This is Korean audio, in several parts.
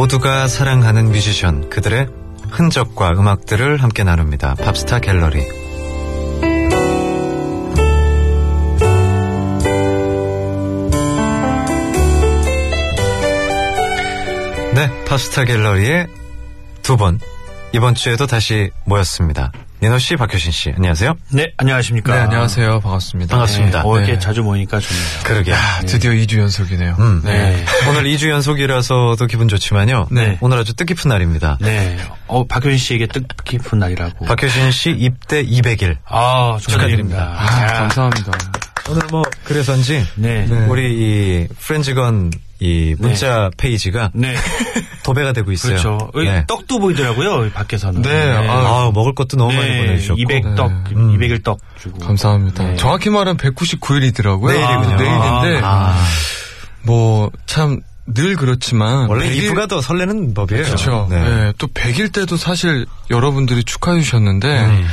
모두가 사랑하는 뮤지션 그들의 흔적과 음악들을 함께 나눕니다. 팝스타 갤러리. 네, 팝스타 갤러리의 두 분. 이번 주에도 다시 모였습니다. 니노 씨, 박효신 씨, 안녕하세요. 네, 안녕하십니까. 네, 안녕하세요. 반갑습니다. 반갑습니다. 네, 어, 이렇게 네. 자주 모이니까 좋네요. 그러게. 아, 드디어 2주 연속이네요. 음. 네. 오늘 2주 연속이라서도 기분 좋지만요. 네. 오늘 아주 뜻깊은 날입니다. 네. 어, 박효신 씨에게 뜻깊은 날이라고. 박효신 씨 입대 200일. 아, 축하드립니다. 축하드립니다. 아, 자, 감사합니다. 오늘 뭐 그래서인지 네. 네. 우리 이 프렌즈건 이 문자 페이지가 네. 도배가 되고 있어요. 그렇죠. 여기 네. 떡도 보이더라고요, 밖에서는. 네, 아, 아, 먹을 것도 너무 많이 보내주셨고. 200떡, 음. 200일 떡 주고. 감사합니다. 네. 정확히 말하면 199일이더라고요. 내일이군요. 내일인데, 아, 뭐, 참, 늘 그렇지만. 원래 100일 이프가 더 설레는 법이에요. 그렇죠. 네. 네. 또 100일 때도 사실 여러분들이 축하해 주셨는데, 음.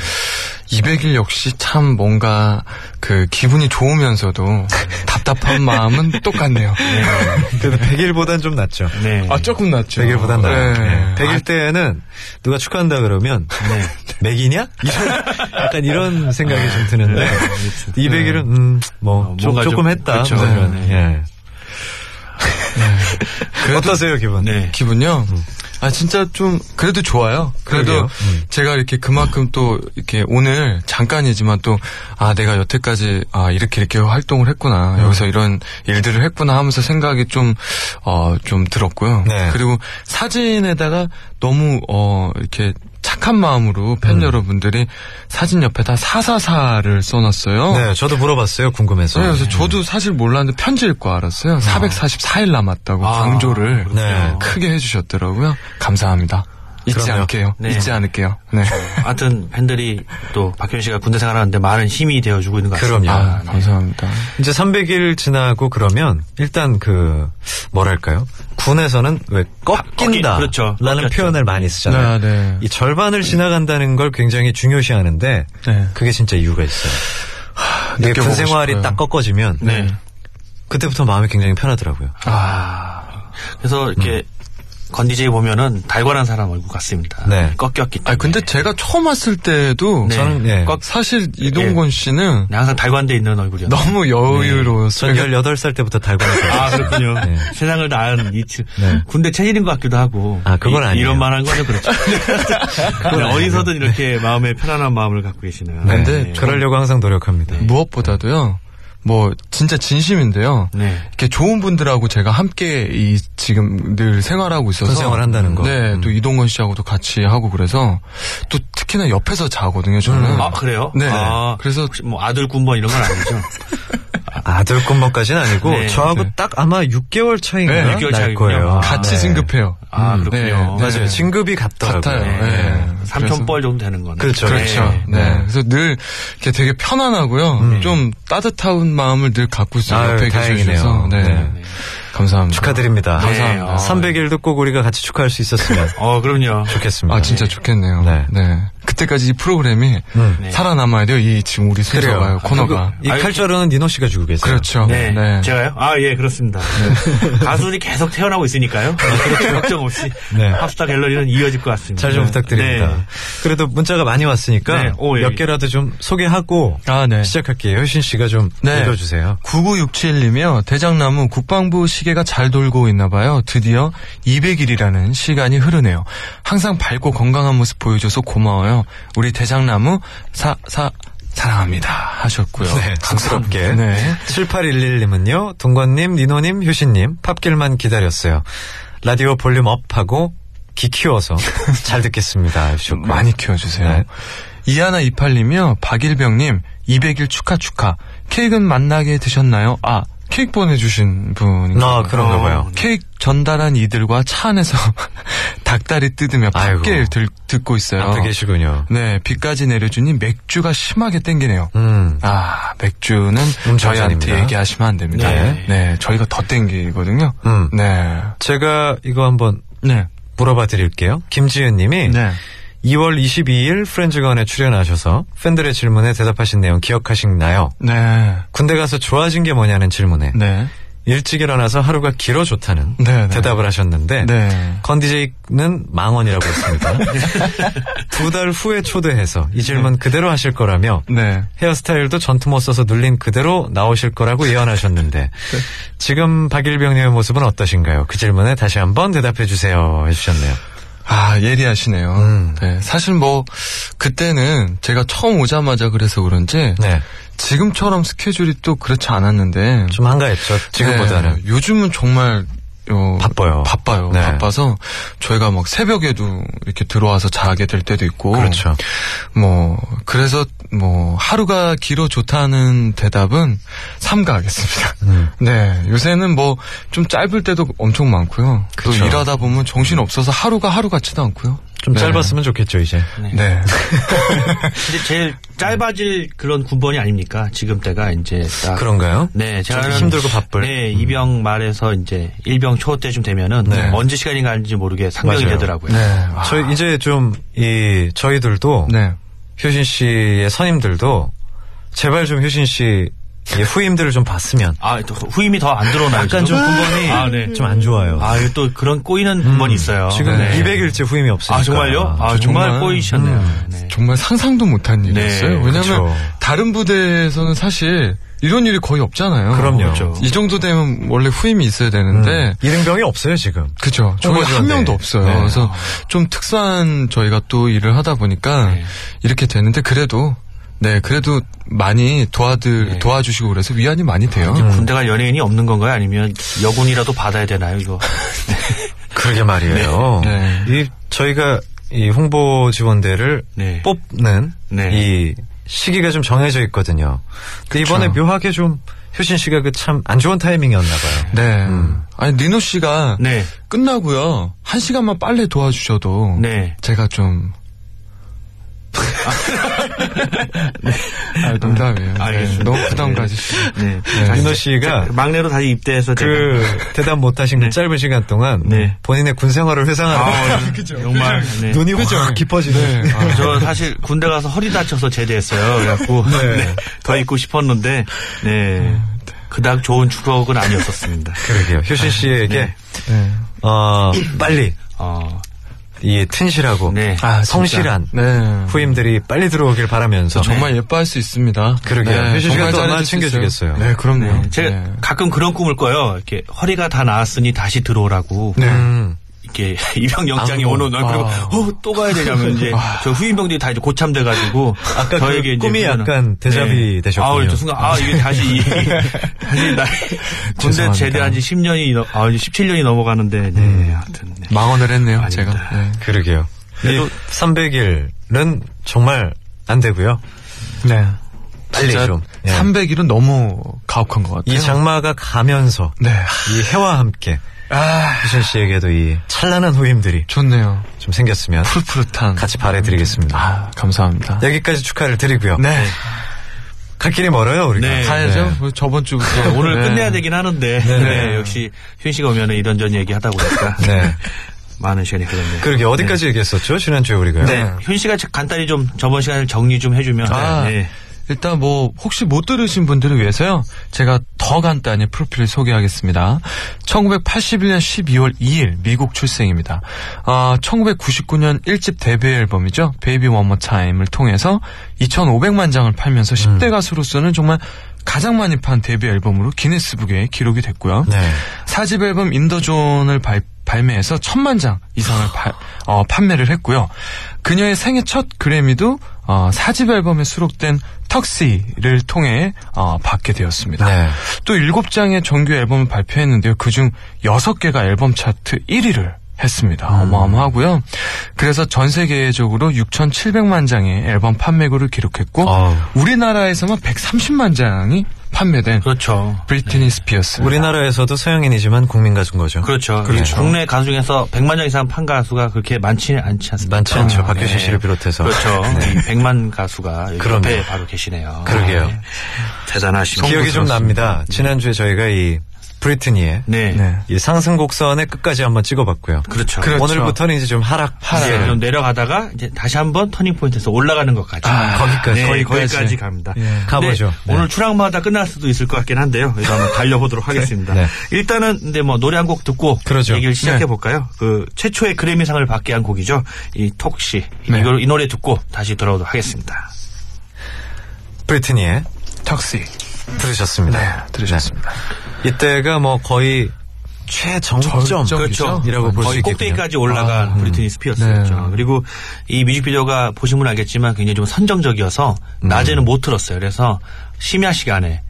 200일 역시 참 뭔가 그 기분이 좋으면서도 답답한 마음은 똑같네요. 그래도 100일보단 좀 낫죠. 네. 아, 조금 낫죠. 100일보단 나아요. 네. 네. 100일 때는 누가 축하한다 그러면 네. 맥이냐? 이런, 약간 이런 생각이 좀 드는데 네. 200일은 음, 뭐 어, 조, 조금 좀- 했다. 그렇죠. 뭐 이런, 네. 예. 어떠세요 기분? 네. 기분요? 아, 진짜 좀, 그래도 좋아요. 그래도. 음. 제가 이렇게 그만큼 또, 이렇게 오늘 잠깐이지만 또, 아, 내가 여태까지, 아, 이렇게 이렇게 활동을 했구나. 음. 여기서 이런 일들을 했구나 하면서 생각이 좀, 어, 좀 들었고요. 네. 그리고 사진에다가 너무, 어, 이렇게 착한 마음으로 팬 음. 여러분들이 사진 옆에다 444를 써놨어요. 네, 저도 물어봤어요. 궁금해서. 네, 그래서 저도 사실 몰랐는데 편지일 거 알았어요. 444일 남았다고 아, 강조를 네. 크게 해주셨더라고요. 감사합니다. 잊지 그럼요. 않을게요. 네. 잊지 않을게요. 네. 하여튼 팬들이 또 박효신 씨가 군대 생활하는데 많은 힘이 되어주고 있는 것 같습니다. 그럼요. 아, 감사합니다. 이제 300일 지나고 그러면 일단 그 뭐랄까요? 군에서는 왜 꺾인다 꺾이- 그렇죠. 라는 꺾였죠. 표현을 많이 쓰잖아요. 네, 네. 이 절반을 지나간다는 걸 굉장히 중요시하는데 네. 그게 진짜 이유가 있어요. 이게 느껴보고 군 생활이 싶어요. 딱 꺾어지면 네. 그때부터 마음이 굉장히 편하더라고요. 아. 그래서 이렇게 건디제이 보면은 달관한 사람 얼굴 같습니다. 네. 꺾였기 때문에. 아 근데 제가 처음 왔을 때도 네. 저는 예. 꽉 사실 이동건 씨는 네, 항상 달관돼 있는 얼굴이었어요. 너무 여유로웠어요. 전 18살 때부터 달고났어요. 아, 그렇군요. 네. 세상을 다 아는 이츠. 네. 군대 체질인 것 같기도 하고. 아, 그건 아니에요. 이런 말한 거는 그렇죠. 네, 어디서든 이렇게 마음에 편안한 마음을 갖고 계시네요. 네. 근데 그러려고 항상 노력합니다. 무엇보다도요. 뭐 진짜 진심인데요. 네. 이렇게 좋은 분들하고 제가 함께 이 지금 늘 생활하고 있어서 군 생활 한다는 거. 네, 음. 또 이동건 씨하고도 같이 하고 그래서 또 특히나 옆에서 자거든요. 저는. 아, 그래요? 네. 아, 그래서 뭐 아들 군번 이런 건 아니죠? 아들 꿈번까지는 아니고 네. 저하고 네. 딱 아마 6개월 차이인가 네, 날 6개월 차이군요. 거예요. 같이 네. 진급해요. 아, 음, 그렇군요. 네, 맞아요. 네. 진급이 같더라고요. 같아요. 네. 네. 삼촌뻘 정도 되는 거네. 그렇죠. 그렇죠. 네. 네. 그래서 늘 이렇게 되게 편안하고요. 좀 따뜻한 마음을 늘 갖고 있어요. 아유, 옆에 다행이네요. 네. 네. 감사합니다. 축하드립니다. 네. 감사합니다. 300일도 꼭 우리가 같이 축하할 수 있었으면 어, 그럼요. 좋겠습니다. 아, 진짜 좋겠네요. 네. 네. 그때까지 이 프로그램이 음. 네. 살아남아야 돼요. 이 지금 우리 순서가요. 코너가. 이 아유, 칼자루는 니노 씨가 주고 계세요. 그렇죠. 네. 네. 제가요? 아, 예, 그렇습니다. 가수들이 계속 태어나고 있으니까요. 걱정 없이. 네. 팝스타 갤러리는 이어질 것 같습니다. 잘좀 네. 부탁드립니다. 네. 그래도 문자가 많이 왔으니까 네. 오, 예. 몇 개라도 좀 소개하고 아, 네. 시작할게요. 효신 씨가 좀 네. 읽어주세요. 9967님이요. 대장나무 국방부 시계가 잘 돌고 있나 봐요. 드디어 200일이라는 시간이 흐르네요. 항상 밝고 건강한 모습 보여줘서 고마워요. 우리 대장나무 사, 사, 사랑합니다. 하셨고요. 네, 쑥스럽게. 네. 7811님은요, 동건님, 니노님, 효신님, 팝길만 기다렸어요. 라디오 볼륨 업하고 귀 키워서 잘 듣겠습니다. 많이 키워주세요. 네. 이하나 이팔님이요. 박일병님 200일 축하 축하. 케이크는 만나게 드셨나요? 아 케이크 보내주신 분인가 아. 그런가 봐요. 케이크 전달한 이들과 차 안에서 닭다리 뜯으며. 팝길 들- 듣고 있어요. 앞에 계시군요. 네, 비까지 내려주니 맥주가 심하게 땡기네요. 음. 아, 맥주는 음, 저희한테. 얘기하시면 안 됩니다. 네. 네. 저희가 더 땡기거든요. 음. 네. 제가 이거 한번 네. 물어봐 드릴게요. 김지은 님이 네. 2월 22일 프렌즈건에 출연하셔서 팬들의 질문에 대답하신 내용 기억하시나요? 네. 군대 가서 좋아진 게 뭐냐는 질문에 네. 일찍 일어나서 하루가 길어 좋다는 네, 네. 대답을 하셨는데 네. 컨디제이는 망언이라고 했습니다. 두 달 후에 초대해서 이 질문 그대로 하실 거라며 네. 헤어스타일도 전투 못 써서 눌린 그대로 나오실 거라고 예언하셨는데 지금 박일병님의 모습은 어떠신가요? 그 질문에 다시 한번 대답해 주세요 해주셨네요. 아, 예리하시네요. 음. 네, 사실 뭐, 그때는 제가 처음 오자마자 그래서 그런지, 네, 지금처럼 스케줄이 또 그렇지 않았는데, 좀 한가했죠. 지금보다는 네, 요즘은 정말, 어, 바빠요. 바빠요. 네. 바빠서 저희가 막 새벽에도 이렇게 들어와서 자게 될 때도 있고. 그렇죠. 뭐, 그래서 뭐, 하루가 길어 좋다는 대답은 삼가하겠습니다. 음. 네, 요새는 뭐, 좀 짧을 때도 엄청 많고요. 그쵸. 또 일하다 보면 정신 없어서 하루가 하루 같지도 않고요. 좀 네. 짧았으면 좋겠죠 이제. 네. 네. 근데 제일 짧아질 그런 군번이 아닙니까? 지금 때가 이제 딱. 그런가요? 네, 좀 제가 힘들고 바쁠. 네, 이병 말에서 이제 일병 초 때쯤 되면은 네. 언제 시간이 가는지 모르게 상병이 맞아요. 되더라고요. 네. 아, 저희 이제 좀 이 저희들도 네. 효신 씨의 선임들도 제발 좀 효신 씨의 후임들을 좀 봤으면 아, 또 후임이 더 안 들어오나요? 약간 좀 지금? 군번이 아, 네. 좀 안 좋아요. 아, 또 그런 꼬이는 군번이 있어요. 지금 네. 200일째 후임이 없으니까. 아, 정말요? 아, 정말, 정말, 꼬이셨네요. 음. 네. 정말 상상도 못한 네, 일이었어요. 왜냐면 그쵸. 다른 부대에서는 사실 이런 일이 거의 없잖아요. 그럼요. 그렇죠. 이 정도 되면 원래 후임이 있어야 되는데 음. 이등병이 없어요 지금. 그죠. 저희 한. 명도 없어요. 네. 그래서 좀 특수한 저희가 또 일을 하다 보니까 네. 이렇게 되는데 그래도 네 그래도 많이 도와들 네. 도와주시고 그래서 위안이 많이 돼요. 음. 군대가 연예인이 없는 건가요? 아니면 여군이라도 받아야 되나요, 이거? 그러게 말이에요. 네. 이 저희가 이 홍보 지원대를 네. 뽑는 네. 이 시기가 좀 정해져 있거든요. 근데 이번에 묘하게 좀 효신 씨가 그 참 안 좋은 타이밍이었나 봐요. 네. 음. 아니 니노 씨가 네. 끝나고요 한 시간만 빨래 도와주셔도 네. 제가 좀 아, 농담이에요. 네, 알겠습니다. 너무 부담 네. 가지시고. 네. 민호 씨가 막내로 다시 입대해서 그 대답 못하신 그 짧은 시간 동안 네. 본인의 군 생활을 회상하는 아, 정말 네. 눈이 확 깊어지네. 네. 아, 저 사실 군대 가서 허리 다쳐서 제대했어요. 그래갖고 네. 네, 더 입고 싶었는데 네 그닥 좋은 추억은 아니었었습니다. 그러게요. 효신 씨에게 네. 어, 빨리 어, 이 튼실하고 네. 아. 성실한 네. 후임들이 빨리 들어오길 바라면서 정말 예뻐할 수 있습니다. 그러게요. 씨가 정말 또 얼마나. 챙겨주겠어요. 네, 그럼요. 네, 제가 네. 가끔 그런 꿈을 꿔요. 이렇게 허리가 다 나았으니 다시 들어오라고. 네. 음. 이렇게 입영 영장이 아이고. 오는 날 그리고 아. 어또 가야 되냐면 이제 저 후임병들이 다 이제 고참돼 가지고 아까 그 꿈이 약간 대자비 되셨군요. 아, 저 순간 아 이게 다시 이- 다시 나 군대. 제대한 지 10년이 넘- 아 이제 17년이 넘어가는데 네 음. 하여튼 네. 망언을 했네요, 아닙니다. 제가. 네. 그러게요. 그래도- 300일은 정말 안 되고요. 네. 빨리 좀. 예. 300일은 너무 가혹한 것 같아요. 이 장마가 가면서 네. 이 해와 함께 아, 효신 씨에게도 이 찬란한 후임들이 좋네요. 좀 생겼으면 푸릇푸릇한. 같이 바래드리겠습니다. 아, 감사합니다. 여기까지 축하를 드리고요. 네. 갈 길이 멀어요, 우리가. 네. 가야죠. 네. 뭐 저번 주부터. 오늘 네. 끝내야 되긴 하는데 네. 네, 역시 휴인 씨가 오면 이런저런 얘기 하다 보니까 네. 많은 시간이 흐르네요. 그러게 어디까지 얘기했었죠? 지난주에 우리가요. 네, 휴인 씨가 간단히 좀 저번 시간을 정리 좀 해주면 아, 네. 일단 뭐 혹시 못 들으신 분들을 위해서요. 제가 더 간단히 프로필을 소개하겠습니다. 1981년 12월 2일 미국 출생입니다. 아, 1999년 1집 데뷔 앨범이죠. Baby One More Time을 통해서 2,500만 장을 팔면서 10대 가수로서는 정말 가장 많이 판 데뷔 앨범으로 기네스북에 기록이 됐고요. 네. 4집 앨범 인더존을 발, 발매해서 천만 장 이상을 발- 어, 판매를 했고요. 그녀의 생애 첫 그래미도 어, 4집 앨범에 수록된 턱시를 통해 어, 받게 되었습니다. 네. 또 7장의 정규 앨범을 발표했는데요. 그중 6개가 앨범 차트 1위를 했습니다. 음. 어마어마하고요. 그래서 전 세계적으로 6,700만 장의 앨범 판매고를 기록했고 어우. 우리나라에서만 130만 장이 판매된 그렇죠. 브리트니 스피어스. 우리나라에서도 서양인이지만 국민 가수인 거죠. 그렇죠. 그렇죠. 예, 국내 가수 중에서 100만 장 이상 판 가수가 그렇게 많지는 않지 않습니까? 많지 않죠. 아, 박효신 네. 씨를 비롯해서. 그렇죠. 네. 이 100만 가수가. 옆에 바로 계시네요. 그러게요. 네. 대단하십니다. 기억이 좀. 납니다. 지난주에 저희가 이 브리트니의 네. 네. 이 상승 곡선의 끝까지 한번 찍어봤고요. 그렇죠. 그렇죠. 오늘부터는 이제 좀 하락. 이제 시기를. 좀 내려가다가 이제 다시 한번 터닝 포인트에서 올라가는 것까지. 아, 거기까지. 네, 거기까지. 거기까지 갑니다. 예. 가보죠. 네, 네. 오늘 출항마다 끝날 수도 있을 것 같긴 한데요. 그래서 한번 달려보도록 하겠습니다. 네. 일단은 근데 뭐 노래 한 곡 듣고 그러죠. 얘기를 시작해 네. 볼까요? 그 최초의 그래미상을 받게 한 곡이죠. 이 톡시. 네. 이걸 이 노래 듣고 다시 돌아오도록 하겠습니다. 브리트니의 턱시. 들으셨습니다. 네, 들으셨습니다. 네. 이때가 뭐 거의 최정점. 그렇죠. 이라고 볼 수 있겠군요. 꼭대기까지 올라간 아, 브리트니 스피어스였죠. 네. 그리고 이 뮤직비디오가 보시면 알겠지만 굉장히 좀 선정적이어서 음. 낮에는 못 틀었어요. 그래서 심야 시간에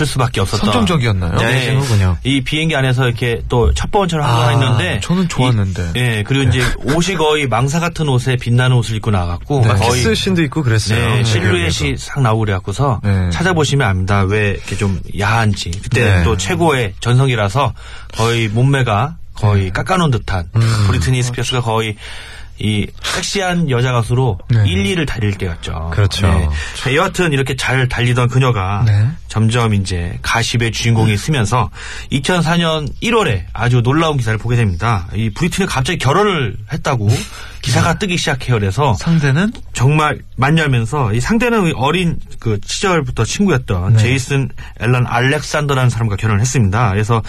틀 수밖에 없었던. 선정적이었나요? 네. 야해지는군요. 이 비행기 안에서 이렇게 또 첫 번째로 한번 아, 했는데 저는 좋았는데. 이- 예 그리고 이제 옷이 거의 망사 같은 옷에 빛나는 옷을 입고 나갔고 네. 거의 키스 씬도 있고 그랬어요. 네, 네, 실루엣이 싹 나오고 그래갖고서 네. 찾아보시면 압니다. 왜 이렇게 좀 야한지. 그때 네. 또 최고의 전성이라서 거의 몸매가 거의 네. 깎아놓은 듯한 음. 브리트니 스피어스가 거의 이 섹시한 여자 가수로 네. 1, 2를 달릴 때였죠. 그렇죠. 자, 여하튼 이렇게 잘 달리던 그녀가 네. 점점 이제 가십의 주인공이 쓰면서 2004년 1월에 아주 놀라운 기사를 보게 됩니다. 이 브리트니 갑자기 결혼을 했다고 기사가 뜨기 시작해요. 그래서 상대는 정말 만나면서 이 상대는 어린 그 시절부터 친구였던 네. 제이슨 앨런 알렉산더라는 사람과 결혼을 했습니다. 그래서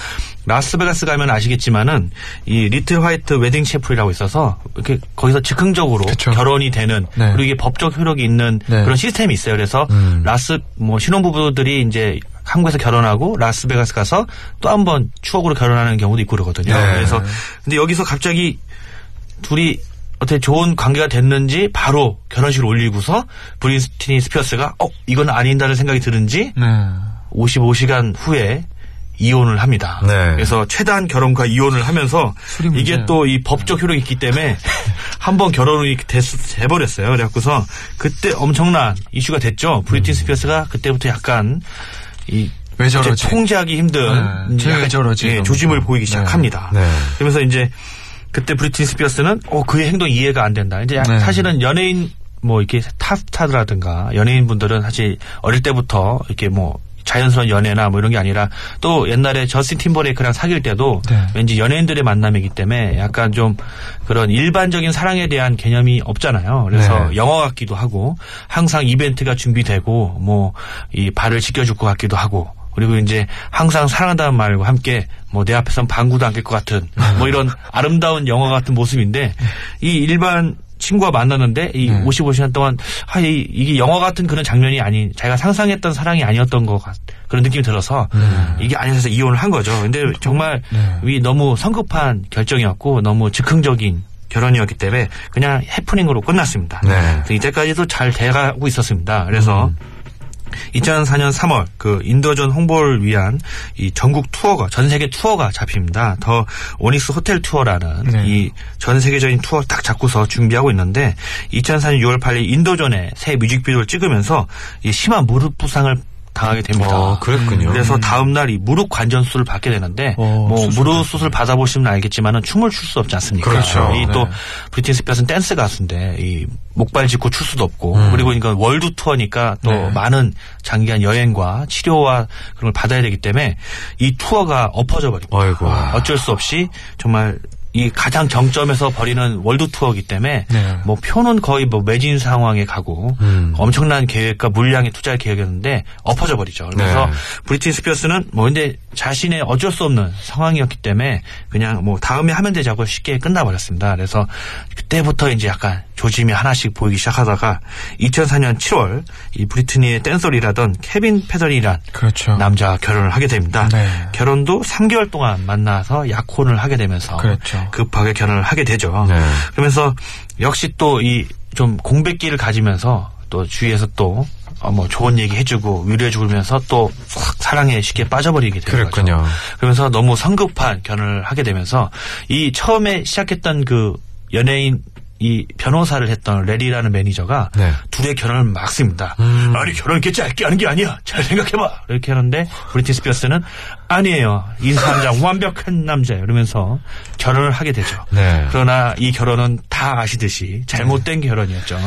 라스베가스 가면 아시겠지만은 이 Little White Wedding Chapel이라고 있어서 이렇게 거기서 즉흥적으로 그쵸. 결혼이 되는 네. 그리고 이게 법적 효력이 있는 네. 그런 시스템이 있어요. 그래서 음. 라스 뭐 신혼부부들이 이제 한국에서 결혼하고 라스베가스 가서 또 한 번 추억으로 결혼하는 경우도 있고 그러거든요. 네. 그래서 근데 여기서 갑자기 둘이 어떻게 좋은 관계가 됐는지 바로 결혼식을 올리고서 브리트니 스피어스가 어 이건 아닌다는 생각이 드는지 네. 55시간 후에 이혼을 합니다. 네. 그래서 최단 결혼과 이혼을 하면서. 이게 또 이 법적 효력이 있기 때문에 한 번 결혼이 됐, 돼버렸어요. 그래갖고서 그때 엄청난 이슈가 됐죠. 브리트니 스피어스가 그때부터 약간 얘 왜 저러지? 통제하기 힘든 네, 약간, 저러지? 예. 조짐을 보이기 네. 시작합니다. 네. 그러면서 이제 그때 브리트니 스피어스는 어 그의 행동이 이해가 안 된다. 이제 네. 사실은 연예인 뭐 이렇게 탑스타라든가 연예인 분들은 사실 어릴 때부터 이렇게 뭐 자연스러운 연애나 뭐 이런 게 아니라 또 옛날에 저스틴 팀버레이크랑 사귈 때도 네. 왠지 연예인들의 만남이기 때문에 약간 좀 그런 일반적인 사랑에 대한 개념이 없잖아요. 그래서 네. 영화 같기도 하고 항상 이벤트가 준비되고 뭐 이 발을 지켜줄 것 같기도 하고 그리고 이제 항상 사랑한다는 말과 함께 뭐 내 앞에선 방구도 안 낄 것 같은 뭐 이런 아름다운 영화 같은 모습인데 이 일반 친구와 만났는데 이 네. 55시간 동안 아 이, 이게 영화 같은 그런 장면이 아닌 자기가 상상했던 사랑이 아니었던 것 같, 그런 느낌이 들어서 이게 아니어서 이혼을 한 거죠. 근데 정말 네. 이 너무 성급한 결정이었고 너무 즉흥적인 결혼이었기 때문에 그냥 해프닝으로 끝났습니다. 네. 이때까지도 잘 돼가고 있었습니다. 그래서 2004년 3월 그 인도전 홍보를 위한 이 전국 투어가 전 세계 투어가 잡힙니다. 더 Onyx Hotel Tour라는 네. 이전 세계적인 투어 딱 잡고서 준비하고 있는데 2004년 6월 8일 인도전에 새 뮤직비디오를 찍으면서 이 심한 무릎 부상을 당하게 됩니다. 어, 그랬군요. 그래서 다음 날이 무릎 관절 수술을 받게 되는데 어, 뭐 수술 무릎 수술 받아보시면 알겠지만은 춤을 출 수 없지 않습니까? 그렇죠. 이또 네. 브리트니 스피어스는 댄스 가수인데 이 목발 짚고 출 수도 없고 음. 그리고 이건 월드 투어니까 또 네. 많은 장기간 여행과 치료와 그런 걸 받아야 되기 때문에 이 투어가 엎어져 버립니다. 아이고. 어쩔 수 없이 정말 이 가장 정점에서 벌이는 월드 투어이기 때문에 네. 뭐 표는 거의 뭐 매진 상황에 가고 음. 엄청난 계획과 물량을 투자할 계획이었는데 엎어져 버리죠. 그래서 네. 브리트니 스피어스는 뭐 근데 자신의 어쩔 수 없는 상황이었기 때문에 그냥 뭐 다음에 하면 되자고 쉽게 끝나버렸습니다. 그래서 그때부터 이제 약간 조짐이 하나씩 보이기 시작하다가 2004년 7월 이 브리트니의 댄서리라던 케빈 페더리란 그렇죠. 남자와 결혼을 하게 됩니다. 네. 결혼도 3개월 동안 만나서 약혼을 하게 되면서 그렇죠. 급하게 결혼을 하게 되죠. 네. 그러면서 역시 또 이 좀 공백기를 가지면서 또 주위에서 또 어, 뭐 좋은 얘기 해주고 위로해주고 그러면서 또 확 사랑에 쉽게 빠져버리게 되는 그랬군요. 거죠. 그러면서 너무 성급한 결혼을 하게 되면서 이 처음에 시작했던 그 연예인 이 변호사를 했던 래리라는 매니저가 네. 둘의 결혼을 막습니다. 음. 아니 결혼 이렇게 짧게 하는 게 아니야. 잘 생각해봐. 이렇게 하는데 브리트니 스피어스는 아니에요. 이 사람 완벽한 남자예요. 이러면서 결혼을 하게 되죠. 네. 그러나 이 결혼은 다 아시듯이 잘못된 결혼이었죠.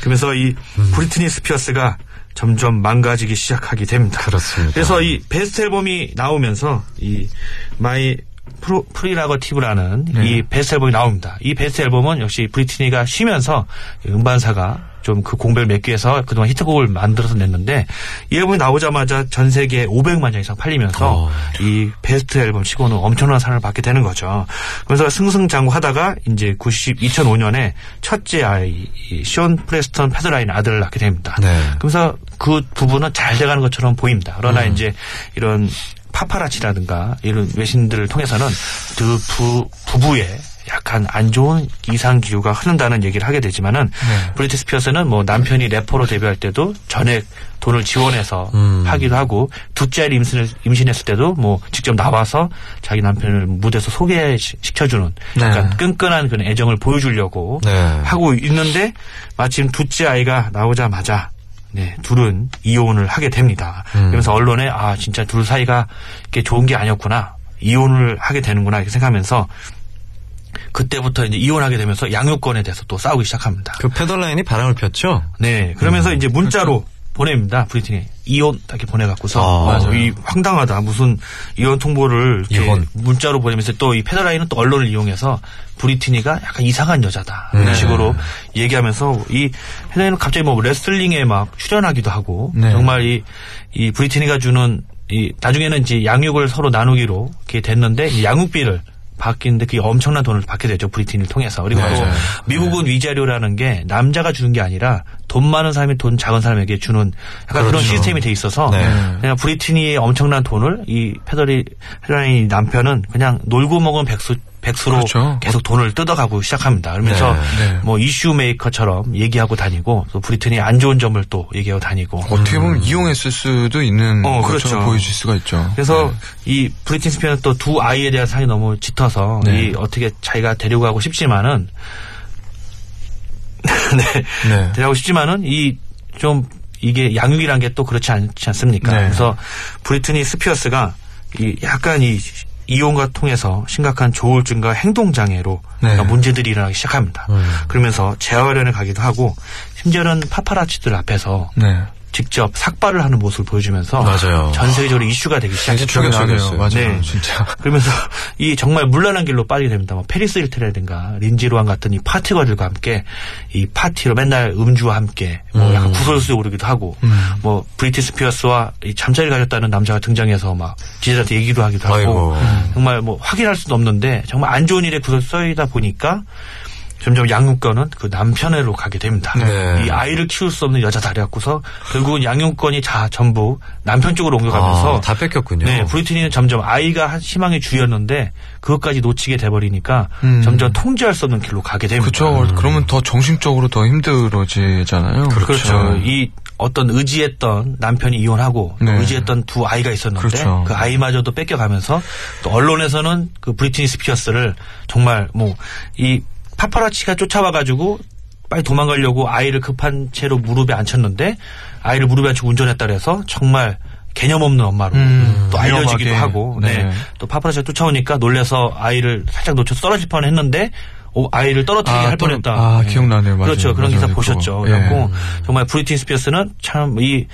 그러면서 이 브리트니 스피어스가 점점 망가지기 시작하게 됩니다. 그렇습니다. 그래서 이 베스트 앨범이 나오면서 이 My Pro, Prerogative라는 네. 이 베스트 앨범이 나옵니다. 이 베스트 앨범은 역시 브리트니가 쉬면서 음반사가 좀 그 공백을 메꾸기 위해서 그동안 히트곡을 만들어서 냈는데 이 앨범이 나오자마자 전 세계 500만 장 이상 팔리면서 어. 이 베스트 앨범 치고는 엄청난 사랑을 받게 되는 거죠. 그래서 승승장구하다가 이제 90, 2005년에 첫째 아이 이 션 프레스턴 페더라인 아들을 낳게 됩니다. 네. 그래서 그 부분은 잘 돼가는 것처럼 보입니다. 그러나 음. 이제 이런 파파라치라든가 이런 외신들을 통해서는 그 부, 부부의 약간 안 좋은 이상 기후가 흐른다는 얘기를 하게 되지만은 네. 브리티 스피어스는 뭐 남편이 래퍼로 데뷔할 때도 전액 돈을 지원해서 음. 하기도 하고 둘째 아이를 임신을, 임신했을 때도 뭐 직접 나와서 자기 남편을 무대에서 소개시켜주는 네. 약간 끈끈한 그런 애정을 보여주려고 네. 하고 있는데 마침 둘째 아이가 나오자마자 네, 둘은 이혼을 하게 됩니다. 음. 그러면서 언론에 아 진짜 둘 사이가 이렇게 좋은 게 아니었구나. 이혼을 하게 되는구나 이렇게 생각하면서 그때부터 이제 이혼하게 되면서 양육권에 대해서 또 싸우기 시작합니다. 그 페더라인이 바람을 폈죠? 네, 그러면서 음. 이제 문자로 보냅니다. 브리튼이 이혼 이렇게 보내갖고서 아. 이 황당하다 무슨 이혼 통보를 이혼. 문자로 보내면서 또 이 페더라인은 또 언론을 이용해서 브리트니가 약간 이상한 여자다 이런 네. 식으로 얘기하면서 이 페더라인은 갑자기 뭐 레슬링에 막 출연하기도 하고 네. 정말 이, 이 브리트니가 주는 이 나중에는 이제 양육을 서로 나누기로 이렇게 됐는데 이 양육비를 받기는데 그게 엄청난 돈을 받게 되죠 브리트니를 통해서 그리고 또 맞아요. 미국은 위자료라는 게 남자가 주는 게 아니라 돈 많은 사람이 돈 작은 사람에게 주는 약간 그런 그렇죠. 시스템이 돼 있어서 네. 그냥 브리트니의 엄청난 돈을 이 페더리 페더라인 남편은 그냥 놀고 먹은 백수 백수로 그렇죠. 계속 돈을 뜯어가고 시작합니다. 그러면서 네. 네. 뭐 이슈 메이커처럼 얘기하고 다니고 또 브리트니 안 좋은 점을 또 얘기하고 다니고 어떻게 보면 이용했을 수도 있는 어, 그렇죠. 보여질 수가 있죠. 그래서 네. 이 브리트니 스피어스는 또 두 아이에 대한 사랑이 너무 짙어서 네. 이 어떻게 자기가 데리고 가고 싶지만은 네. 네. 데려가고 싶지만은 이 좀 이게 양육이란 게 또 그렇지 않지 않습니까? 네. 그래서 브리트니 스피어스가 이 약간 이 이혼과 통해서 심각한 조울증과 행동 장애로 네. 그러니까 문제들이 일어나기 시작합니다. 음. 그러면서 재활원에 가기도 하고 심지어는 파파라치들 앞에서 네. 직접 삭발을 하는 모습을 보여주면서 맞아요. 전 세계적으로 이슈가 되기 시작했죠. 충격적이었어요. 맞아요. 네. 진짜. 그러면서 이 정말 문란한 길로 빠지게 됩니다. 뭐 패리스 힐튼이라든가 린지 로한 같은 이 party girl들과 함께 이 파티로 맨날 음주와 함께 뭐 음. 약간 구설수에 오르기도 하고 음. 뭐 브리트니 스피어스와 이 잠자리를 가졌다는 남자가 등장해서 막 기자한테 얘기도 하기도 하고 아이고. 정말 뭐 확인할 수도 없는데 정말 안 좋은 일에 구설 쌓이다 보니까 점점 양육권은 그 남편으로 가게 됩니다. 네. 이 아이를 키울 수 없는 여자다 그래갖고서 결국은 양육권이 다 전부 남편 쪽으로 옮겨가면서 아, 다 뺏겼군요. 네, 브리트니는 점점 아이가 한 희망의 줄이었는데 그것까지 놓치게 돼버리니까 음. 점점 통제할 수 없는 길로 가게 됩니다. 그렇죠. 그러면 더 정신적으로 더 힘들어지잖아요. 그렇죠. 이 어떤 의지했던 남편이 이혼하고 또 네. 의지했던 두 아이가 있었는데 그렇죠. 그 아이마저도 뺏겨가면서 또 언론에서는 그 브리트니 스피어스를 정말 뭐 이 파파라치가 쫓아와가지고 빨리 도망가려고 아이를 급한 채로 무릎에 앉혔는데 아이를 무릎에 앉히고 운전했다 그래서 정말 개념 없는 엄마로 음, 또 알려지기도 위험하게. 하고 네. 네. 또 파파라치가 쫓아오니까 놀래서 아이를 살짝 놓쳐서 떨어질 뻔했는데 오, 아이를 떨어뜨리게 아, 할 떨어- 뻔했다. 아, 네. 기억나네요. 맞아요. 그렇죠. 그런 기사 맞아요. 보셨죠. 그거. 그래갖고 예. 정말 브리트니 스피어스는 참 이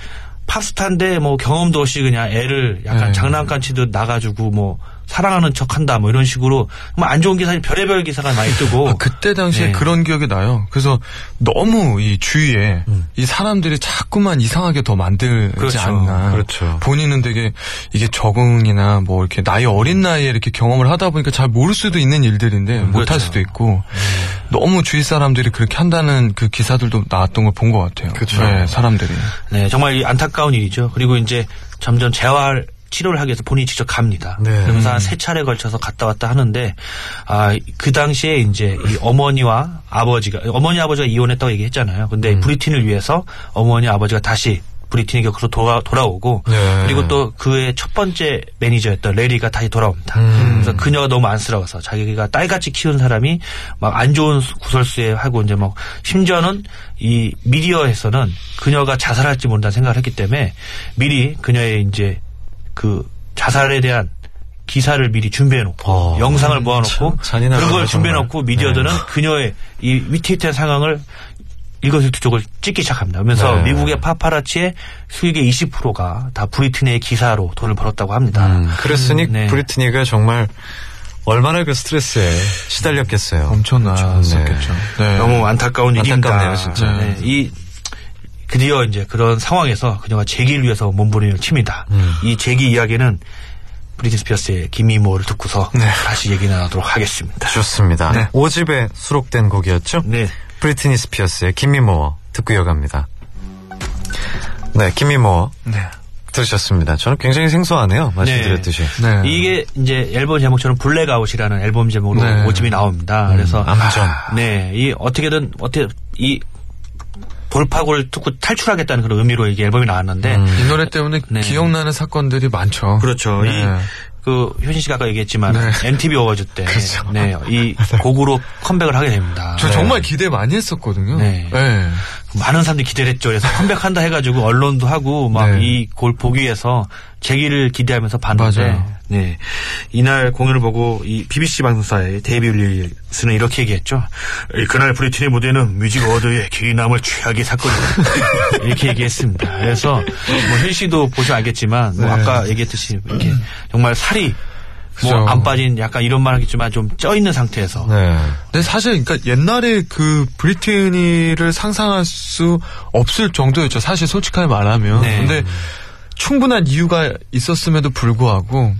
팝스타인데 뭐 경험도 없이 그냥 애를 약간 네. 장난감 치듯 나가지고 뭐 사랑하는 척한다 뭐 이런 식으로 정말 안 좋은 기사 별의별 기사가 많이 뜨고 아, 그때 당시에 네. 그런 기억이 나요. 그래서 너무 이 주위에 음. 이 사람들이 자꾸만 이상하게 더 만들지 그렇죠. 않나. 그렇죠. 본인은 되게 이게 적응이나 뭐 이렇게 나이 어린 나이에 이렇게 경험을 하다 보니까 잘 모를 수도 있는 일들인데 못할 그렇죠. 수도 있고 너무 주위 사람들이 그렇게 한다는 그 기사들도 나왔던 걸 본 것 같아요. 그렇죠. 네, 사람들이. 네 정말 이 안타까운 일이죠. 그리고 이제 점점 재활 치료를 하기 위해서 본인이 직접 갑니다. 네. 그러면서 한 세 차례 걸쳐서 갔다 왔다 하는데 아 그 당시에 이제 이 어머니와 아버지가 어머니 아버지가 이혼했다고 얘기했잖아요. 근데 음. 브리틴을 위해서 어머니 아버지가 다시 브리틴의 곁으로 돌아, 돌아오고 네. 그리고 또 그의 첫 번째 매니저였던 레리가 다시 돌아옵니다. 음. 그래서 그녀가 너무 안쓰러워서 자기가 딸같이 키운 사람이 막 안 좋은 구설수에 하고 이제 막 심지어는 이 미디어에서는 그녀가 자살할지 모른다는 생각을 했기 때문에 미리 그녀의 이제 그 자살에 대한 기사를 미리 준비해 놓고 어, 영상을 참 모아 놓고 잔인하네요, 그런 걸 정말. 준비해 놓고 미디어들은 그녀의 이 위태위태한 상황을 일거수일투족을 찍기 시작합니다. 그러면서 네. 미국의 파파라치의 수익의 20%가 다 브리트니의 기사로 돈을 벌었다고 합니다. 음, 그랬으니 네. 브리트니가 정말 얼마나 그 스트레스에 시달렸겠어요. 엄청 났었겠죠. 네. 너무 안타까운 안타깝네요, 일입니다. 진짜. 네. 이 드디어 이제 그런 상황에서 그녀가 재기를 위해서 몸부림을 칩니다. 음. 이 재기 이야기는 브리트니 스피어스의 Gimme More를 듣고서 네. 다시 얘기 나누도록 하겠습니다. 좋습니다. 네. 5집에 수록된 곡이었죠? 네. 브리트니 스피어스의 Gimme More 듣고 이어갑니다. 네, Gimme More 네. 들으셨습니다. 저는 굉장히 생소하네요. 말씀드렸듯이. 네. 이게 이제 앨범 제목처럼 Blackout이라는 앨범 제목으로 네. 5집이 나옵니다. 그래서 암전. 네, 이 어떻게든 어떻게 이 돌파구를 뚫고 탈출하겠다는 그런 의미로 이게 앨범이 나왔는데 음. 이 노래 때문에 네. 기억나는 사건들이 많죠. 그렇죠. 네. 이, 그, 효신 씨가 아까 얘기했지만, 네. MTV 어워즈 때, 네, 이 곡으로 컴백을 하게 됩니다. 저 네. 정말 기대 많이 했었거든요. 네. 네. 많은 사람들이 기대를 했죠. 그래서 컴백한다 해가지고 언론도 하고 막 네. 이걸 보기 위해서 재기를 기대하면서 봤는데 맞아요. 네 이날 공연을 보고 이 BBC 방송사의 데이비드 윌리스는 이렇게 얘기했죠. 이 그날 브리트니 무대는 Music Award의 길이 남을 최악의 사건이다. 이렇게 얘기했습니다. 그래서 효신 씨도 보시면 알겠지만 뭐 네. 아까 얘기했듯이 이렇게 정말 살이 뭐. 안 빠진 약간 이런 말 하겠지만 좀 쪄 있는 상태에서 네. 근데 사실 그러니까 옛날에 그 브리트니를 상상할 수 없을 정도였죠. 사실 솔직하게 말하면. 네. 근데 충분한 이유가 있었음에도 불구하고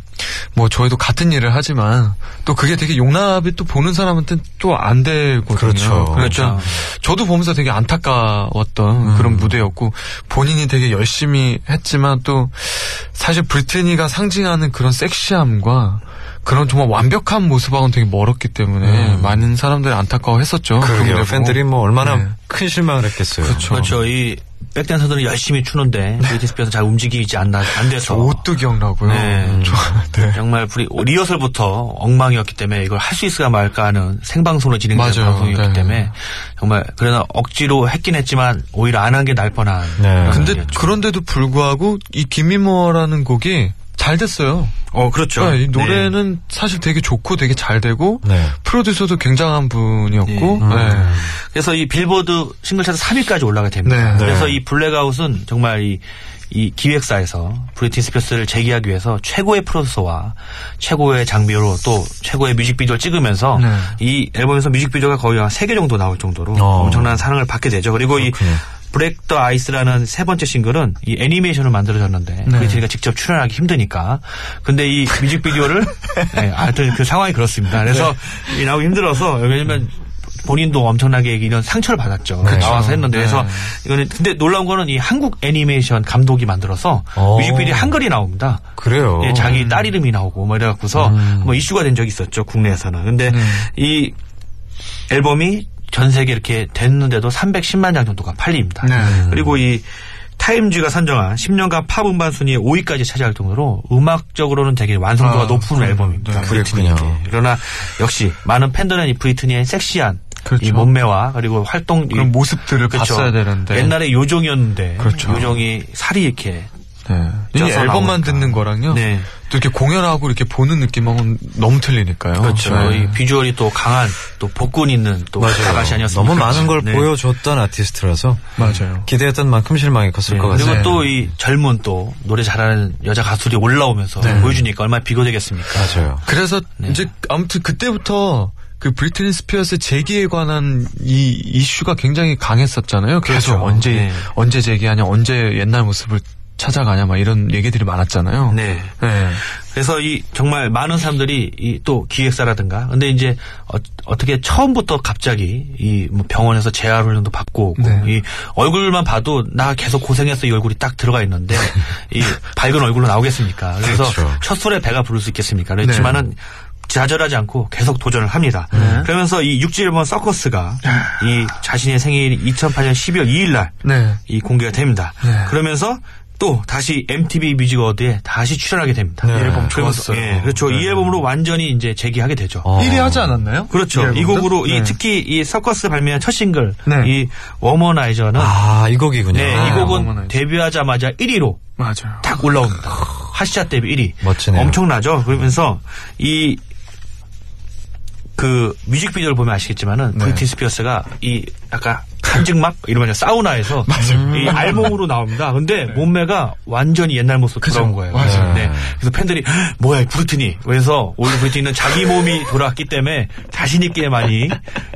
뭐 저희도 같은 일을 하지만 또 그게 되게 용납이 또 보는 사람한테는 또 안 되거든요. 그렇죠. 그러니까 그렇죠. 저도 보면서 되게 안타까웠던 음. 그런 무대였고 본인이 되게 열심히 했지만 또 사실 브리트니가 상징하는 그런 섹시함과 그런 정말 완벽한 모습하고는 되게 멀었기 때문에 음. 많은 사람들이 안타까워했었죠. 그 보고. 팬들이 뭐 얼마나 네. 큰 실망을 했겠어요. 그렇죠. 그렇죠. 이 백댄서들은 열심히 추는데 브리트니 스피어스 잘 움직이지 않나 안 돼서 저 옷도 기억나고요. 네. 저, 네. 정말 브리, 리허설부터 엉망이었기 때문에 이걸 할 수 있을까 말까 하는 생방송으로 진행된. 방송이었기 네. 때문에 정말 그러나 억지로 했긴 했지만 오히려 안 한 게 나을 뻔한 네. 그런 근데. 그런데도 불구하고 이 Gimme More라는 곡이 잘 됐어요. 어 그렇죠. 네, 이 노래는 사실 되게 좋고 되게 잘 되고 네. 프로듀서도 굉장한 분이었고 네. 네. 그래서 이 빌보드 싱글 차트 3위까지 올라가게 됩니다. 네. 그래서 네. 이 Blackout은 정말 이, 이 기획사에서 브리트니 스피어스를 재기하기 위해서 최고의 프로듀서와 최고의 장비로 또 최고의 뮤직비디오를 찍으면서 네. 이 앨범에서 뮤직비디오가 거의 한 3개 정도 나올 정도로 어. 엄청난 사랑을 받게 되죠. 그리고 그렇군요. 이 Break the Ice라는 세 번째 싱글은 이 애니메이션을 만들어졌는데 네. 브리트니가 직접 출연하기 힘드니까 근데 이 뮤직비디오를 네, 하여튼 그 상황이 그렇습니다. 그래서 네. 이 나오기 힘들어서 왜냐면 본인도 엄청나게 이런 상처를 받았죠. 그렇죠. 나와서 했는데 네. 그래서 이거는 근데 놀라운 거는 이 한국 애니메이션 감독이 만들어서 어. 뮤직비디오 한글이 나옵니다. 그래요. 예, 자기 딸 이름이 나오고 뭐 이래갖고서 음. 뭐 이슈가 된 적이 있었죠 국내에서는. 근데 네. 이 앨범이 전 세계 이렇게 됐는데도 310만 장 정도가 팔립니다. 네. 그리고 이 타임즈가 선정한 10년간 팝 음반 순위에 5위까지 차지할 정도로 음악적으로는 되게 완성도가 아, 높은 그래요. 앨범입니다. 네, 브리트니에게. 그랬군요. 그러나 역시 많은 팬들은 이 브리트니의 섹시한 그렇죠. 이 몸매와 그리고 활동 그런 이- 모습들을 그렇죠. 봤어야 되는데 옛날에 요정이었는데 그렇죠. 요정이 살이 이렇게 네. 이 앨범만 나오니까. 듣는 거랑요. 네. 또 이렇게 공연하고 이렇게 보는 느낌하고는 너무 틀리니까요. 그렇죠. 네. 이 비주얼이 또 강한 또 복근 있는 또 아가씨 아니었습니까? 너무 많은 걸 네. 보여줬던 아티스트라서 맞아요. 기대했던 만큼 실망이 컸을 네. 것 그리고 같아요. 또이 젊은 또 노래 잘하는 여자 가수들이 올라오면서 보여주니까 얼마나 비교되겠습니까? 맞아요. 그래서 네. 이제 아무튼 그때부터 그 브리트니 스피어스 재기에 관한 이 이슈가 굉장히 강했었잖아요. 계속 그렇죠. 언제 네. 언제 재기하냐, 언제 옛날 모습을 찾아가냐, 막 이런 얘기들이 많았잖아요. 네. 네. 그래서 이 정말 많은 사람들이 이 또 기획사라든가 근데 이제 어, 떻게 처음부터 갑자기 이 뭐 병원에서 재활 훈련도 받고 오고 네. 이 얼굴만 봐도 나 계속 고생했어 이 얼굴이 딱 들어가 있는데 이 밝은 얼굴로 나오겠습니까? 그래서 그렇죠. 첫 술에 배가 부를 수 있겠습니까? 그렇지만은 좌절하지 않고 계속 도전을 합니다. 네. 그러면서 이 6집 앨범 서커스가 이 자신의 생일 2008년 12월 2일 날 네. 이 공개가 됩니다. 네. 그러면서 또 다시 MTV Music Award에 다시 출연하게 됩니다. 네. 이 앨범 좋았어요. 예, 그렇죠. 네. 이 앨범으로 완전히 이제 재기하게 되죠. 어. 1위 하지 않았나요? 그렇죠. 이 앨범도? 곡으로 이 네. 특히 이 서커스 발매한 첫 싱글 네. 이 Womanizer는 아, 이 곡이군요. 네, 아, 이 곡은 Womanizer. 데뷔하자마자 1위로 맞아요. 딱 올라옵니다. 핫샷 데뷔 1위. 멋지네요. 엄청나죠. 그러면서 이 그 뮤직비디오를 보면 아시겠지만은 네. 브리트니 스피어스가 이 약간 한증막 이러면 사우나에서 이 알몸으로 나옵니다. 근데 몸매가 완전히 옛날 모습 돌아온 거예요. 맞아요. 네. 그래서 팬들이 "헉, 뭐야 브리트니. 그래서 오히려 브리트니는 자기 몸이 돌아왔기 때문에 자신 있게 많이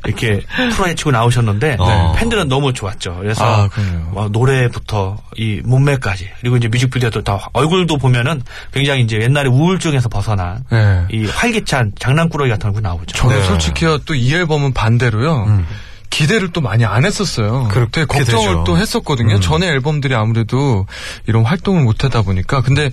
이렇게 풀어헤치고 나오셨는데 어. 팬들은 너무 좋았죠. 그래서 아. 와, 노래부터 이 몸매까지 그리고 이제 뮤직비디오도 다 얼굴도 보면은 굉장히 이제 옛날에 우울증에서 벗어난 네. 이 활기찬 장난꾸러기 같은 얼굴 나오죠. 저는 네. 솔직히 또이 앨범은 반대로요. 기대를 또 많이 안 했었어요. 그렇게 걱정을 되죠. 또 했었거든요. 음. 전에 앨범들이 아무래도 이런 활동을 못 하다 보니까. 근데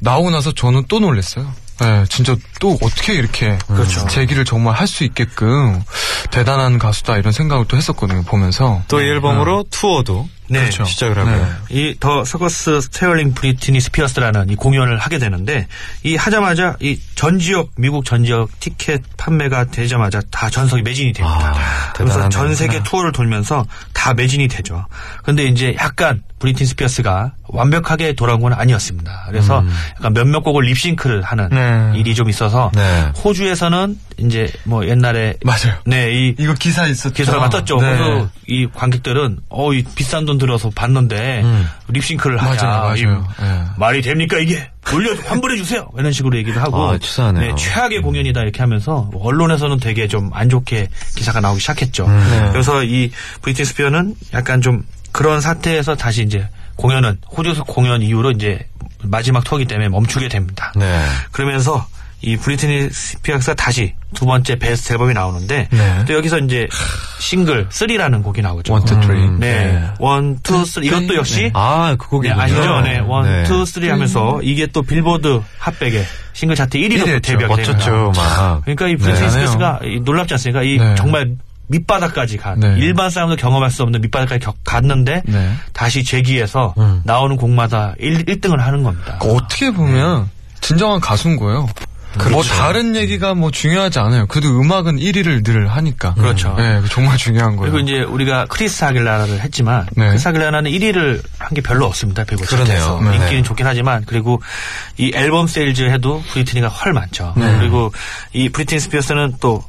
나오고 나서 저는 또 놀랐어요. 예, 진짜 또 어떻게 이렇게 그렇죠. 재기를 정말 할 수 있게끔 대단한 가수다 이런 생각을 또 했었거든요. 보면서. 또 이 앨범으로 투어도 네. 그렇죠. 시작을 하고요. 네. 이 The Circus Starring Britney Spears라는 이 공연을 하게 되는데 이 하자마자 이 전 지역 미국 전 지역 티켓 판매가 되자마자 다 전석이 매진이 됩니다. 아, 그래서 대단하네요. 전 세계 투어를 돌면서 다 매진이 되죠. 근데 이제 약간 브리트니 스피어스가 완벽하게 돌아온 건 아니었습니다. 그래서 약간 몇몇 곡을 립싱크를 하는 네. 일이 좀 있어서 네. 호주에서는 이제 뭐 옛날에 맞아요. 네, 이 이거 기사 있었죠. 기사가. 네. 그래서 이 관객들은 어, 이 비싼 돈 들어서 봤는데 음. 립싱크를 하냐. 맞아요, 맞아요. 이 네. 말이 됩니까 이게? 돌려 환불해 주세요. 이런 식으로 얘기를 하고 아. 네, 최악의 공연이다 이렇게 하면서 언론에서는 되게 좀 안 좋게 기사가 나오기 시작했죠. 네. 그래서 이 브리트니 스피어는 약간 좀 그런 상태에서 다시 이제 공연은 호주에서 공연 이후로 이제 마지막 투어기 때문에 멈추게 됩니다. 네. 그러면서 이 브리트니 스피어스가 다시 두 번째 베스트 앨범이 나오는데 네. 또 여기서 이제 싱글 3라는 곡이 나오죠. One, two, three. 네. One, two, three. 이것도 역시 아, 그 네, 곡이군요. 아시죠? 네. One, 네. two, three 하면서 이게 또 빌보드 핫백에 싱글 차트 1위로 일위 했죠. 데뷔하게. 멋졌죠, 막. 그러니까 이 브리트니 네. 스피어스가 이 놀랍지 않습니까? 이 네. 정말 밑바닥까지 간 네. 일반 사람도 경험할 수 없는 밑바닥까지 겨- 갔는데 네. 다시 재기해서 음. 나오는 곡마다 1, 1등을 하는 겁니다. 그 어떻게 보면 진정한 가수인 거예요. 뭐 다른 얘기가 뭐 중요하지 않아요. 그래도 음악은 1위를 늘 하니까. 그렇죠. 네, 정말 중요한 거예요. 그리고 이제 우리가 크리스티나 아길레라를 했지만 네. 크리스티나 아길레라는 1위를 한 게 별로 없습니다. 그러네요. 차트에서 네. 인기는 좋긴 하지만 그리고 이 앨범 세일즈 해도 브리트니가 훨 많죠. 네. 그리고 이 브리트니 스피어스는 또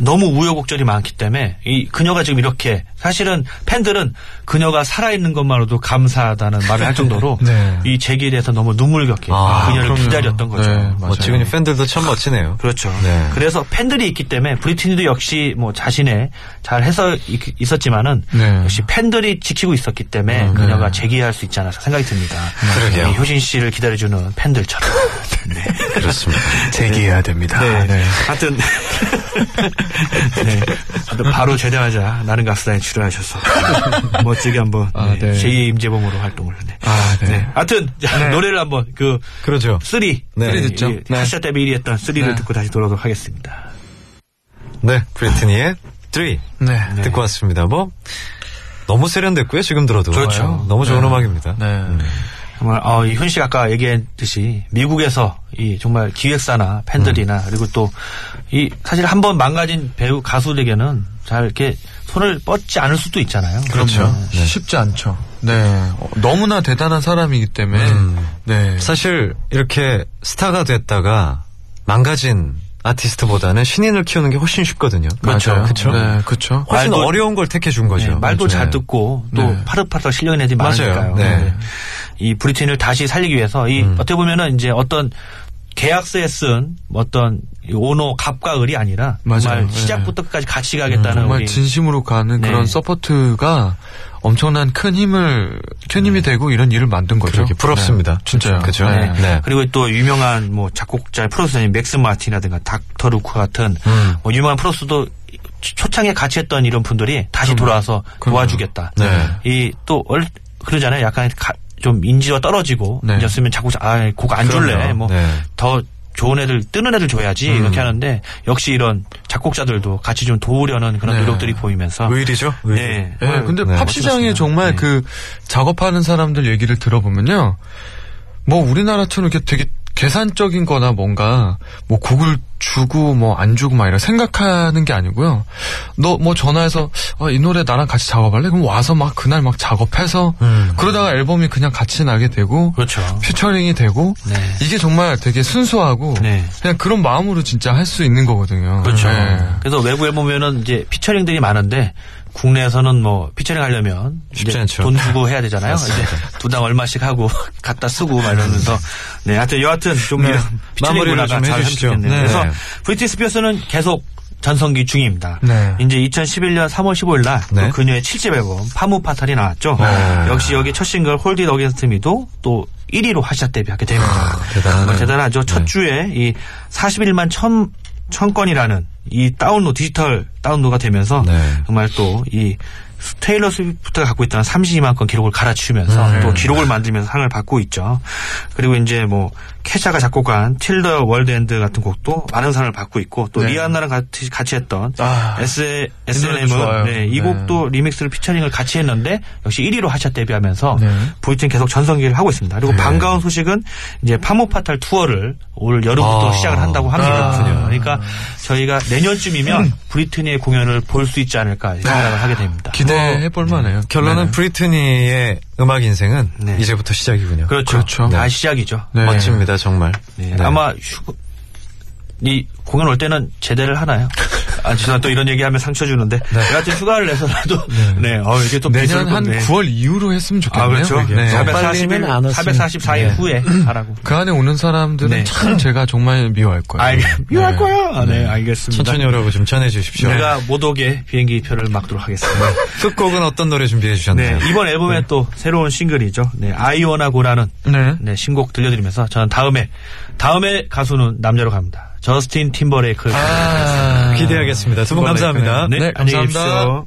너무 우여곡절이 많기 때문에 이 그녀가 지금 이렇게 사실은 팬들은 그녀가 살아있는 것만으로도 감사하다는 말을 할 정도로 네. 이 재기에 대해서 너무 눈물겹게 아, 그녀를 그럼요. 기다렸던 거죠. 네. 멋지군요. 팬들도 참 멋지네요. 그렇죠. 네. 그래서 팬들이 있기 때문에 브리트니도 역시 뭐 자신의 잘 해서 있- 있었지만은 네. 역시 팬들이 지키고 있었기 때문에 음, 그녀가 네. 재기할 수 있지 않을까 생각이 듭니다. 그러게요. 이 효신 씨를 기다려주는 팬들처럼. 네. 그렇습니다. 대기해야 됩니다. 네. 네. 하여튼 네. 하여튼 바로 제대하자마자 나는 가수다에 출연하셔서 멋지게 한번 아, 네. 제2의 임재범으로 활동을 네. 아, 네. 네. 하여튼 자, 노래를 한번 그 그러죠. Three 네. Three 듣죠. 이 네. 카시아 데뷔 1위 했던 쓰리를 네. 듣고 다시 돌아오도록 하겠습니다. 네, 브리트니의 3 네. 듣고 왔습니다. 뭐 너무 세련됐고요. 지금 들어도 그렇죠. 너무 좋은 네. 음악입니다. 네. 정말 어, 이훈 씨가 아까 얘기했듯이 미국에서 이 정말 기획사나 팬들이나 음. 그리고 또 이 사실 한 번 망가진 배우 가수들에게는 잘 이렇게 손을 뻗지 않을 수도 있잖아요. 그렇죠. 네. 쉽지 않죠. 네. 어, 너무나 대단한 사람이기 때문에. 음. 네. 사실 이렇게 스타가 됐다가 망가진 아티스트보다는 신인을 키우는 게 훨씬 쉽거든요. 맞아요. 그렇죠. 네, 그렇죠. 훨씬 말도- 어려운 걸 택해 준 거죠. 네, 말도 네. 잘 듣고 또 네. 파릇파릇 실력 있는 애들이 맞아요. 많으니까요. 네. 네. 이 브리트니를 다시 살리기 위해서 이 음. 어떻게 보면은 이제 어떤 계약서에 쓴 어떤 이 오노 갑과 을이 아니라 맞아요. 정말 네. 시작부터 끝까지 같이 가겠다는 정말 우리 진심으로 가는 네. 그런 support가 엄청난 큰 힘을, 큰 힘이 되고 이런 일을 만든 거죠. 부럽습니다. 네, 진짜요. 그죠? 네. 네. 그리고 또 유명한 뭐 작곡자 프로듀서님 맥스 마틴이라든가 닥터 루크 같은 음. 뭐 유명한 프로듀서도 초창기에 같이 했던 이런 분들이 다시 돌아와서 그럼요. 도와주겠다. 네. 이 또 그러잖아요. 약간 가- 좀 인지가 떨어지고 네. 이었으면 작곡자 아곡 안 줄래 그럼요. 뭐 네. 더 좋은 애들 뜨는 애들 줘야지 음. 이렇게 하는데 역시 이런 작곡자들도 같이 좀 도우려는 그런 네. 노력들이 보이면서 의리죠? 의리. 네. 예, 근데 네, 팝 시장에. 정말 네. 그 작업하는 사람들 얘기를 들어보면요. 뭐 우리나라처럼 이렇게 되게 계산적인 거나 뭔가 뭐 곡을 주고 뭐 안 주고 막 이런 생각하는 게 아니고요. 너 뭐 전화해서 어, 이 노래 나랑 같이 작업할래? 그럼 와서 막 그날 막 작업해서 음. 그러다가 앨범이 그냥 같이 나게 되고 그렇죠. 퓨처링이 되고 네. 이게 정말 되게 순수하고 네. 그냥 그런 마음으로 진짜 할 수 있는 거거든요. 그렇죠. 네. 그래서 외국에 보면은 이제 피처링들이 많은데 국내에서는 뭐 피처링 하려면 쉽지 않죠. 돈 주고 해야 되잖아요. 이제 두당 얼마씩 하고 갖다 쓰고 막 이러면서 네, 하여튼 여하튼 좀 네. 마무리를 좀잘 해주시죠. 네. 그래서 네. 브리트니 스피어스는 계속 전성기 중입니다. 네. 이제 2011년 3월 15일 날 네. 또 그녀의 7집 앨범 Femme Fatale이 나왔죠. 네. 역시 여기 첫 싱글 Hold It Against Me도 또 1위로 하샷 데뷔하게 됩니다. 아. 정말 대단하죠. 첫 네. 주에 이 41만 천, 천 건이라는 이 다운로드, 디지털 다운로드가 되면서 네. 정말 또 이 테일러 스위프트가 갖고 있던 32만 건 기록을 갈아치우면서 음. 또 기록을 만들면서 상을 받고 있죠. 그리고 이제 뭐 케샤가 작곡한 Till the World Ends 같은 곡도 많은 상을 받고 있고 또 네. 리안나랑 같이, 같이 했던 아, S. S&M은 네, 이 네. 곡도 remix를 featuring을 같이 했는데 역시 1위로 하샷 데뷔하면서 네. 브리트니 계속 전성기를 하고 있습니다. 그리고 네. 반가운 소식은 이제 Femme Fatale 투어를 올 여름부터 아. 시작을 한다고 합니다. 그렇군요. 그러니까 저희가 내년쯤이면 브리트니의 공연을 볼 수 있지 않을까 생각을 하게 됩니다. 기대해 볼 만해요. 결론은 네. 브리트니의 음악 인생은 네. 이제부터 시작이군요. 그렇죠. 그렇죠. 다 네. 시작이죠. 네. 멋집니다, 정말. 네. 네. 아마 휴, 이 공연 올 때는 제대를 하나요? 아, 죄송합니다. 또 이런 얘기하면 상처 주는데. 여하튼 휴가를 내서라도, 네. 어, 이게 또 내년 한 네. 9월 이후로 했으면 좋겠네요. 아, 그렇죠. 네. 440일, 빨리면 안 왔으면. 444일 네. 후에 하라고. 그 안에 오는 사람들은 네. 참 제가 정말 미워할 거예요. 알, 미워할 네. 거야? 아, 네, 알겠습니다. 천천히 오라고 좀 전해 주십시오. 제가 못 오게 비행기 표를 막도록 하겠습니다. 끝곡은 어떤 노래 준비해 주셨나요? 네, 이번 앨범에 또 새로운 싱글이죠. 네, 아이오나고라는 네. 네, 신곡 들려드리면서 저는 다음에, 다음에 가수는 남자로 갑니다. 저스틴 팀버레이크를 아, 기대하겠습니다. 두 분 감사합니다. 네, 네, 안녕히 감사합니다. 계십시오.